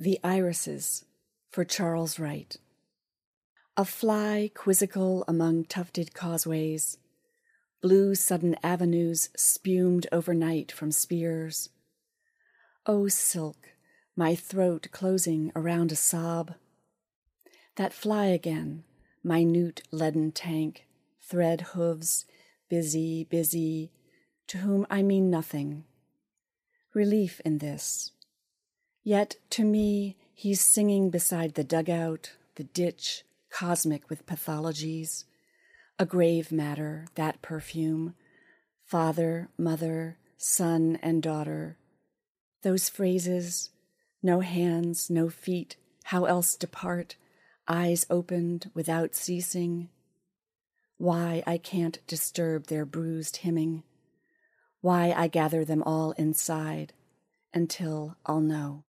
The Irises for Charles Wright. A fly quizzical among tufted causeways, blue sudden avenues spumed overnight from spears. O silk, my throat closing around a sob. That fly again, minute leaden tank, thread hooves, busy, busy, to whom I mean nothing. Relief in this Yet to me, he's singing beside the dugout, the ditch, cosmic with pathologies. A grave matter, that perfume. Father, mother, son, and daughter. Those phrases, no hands, no feet, how else depart, eyes opened without ceasing. Why I can't disturb their bruised hymning. Why I gather them all inside until I'll know.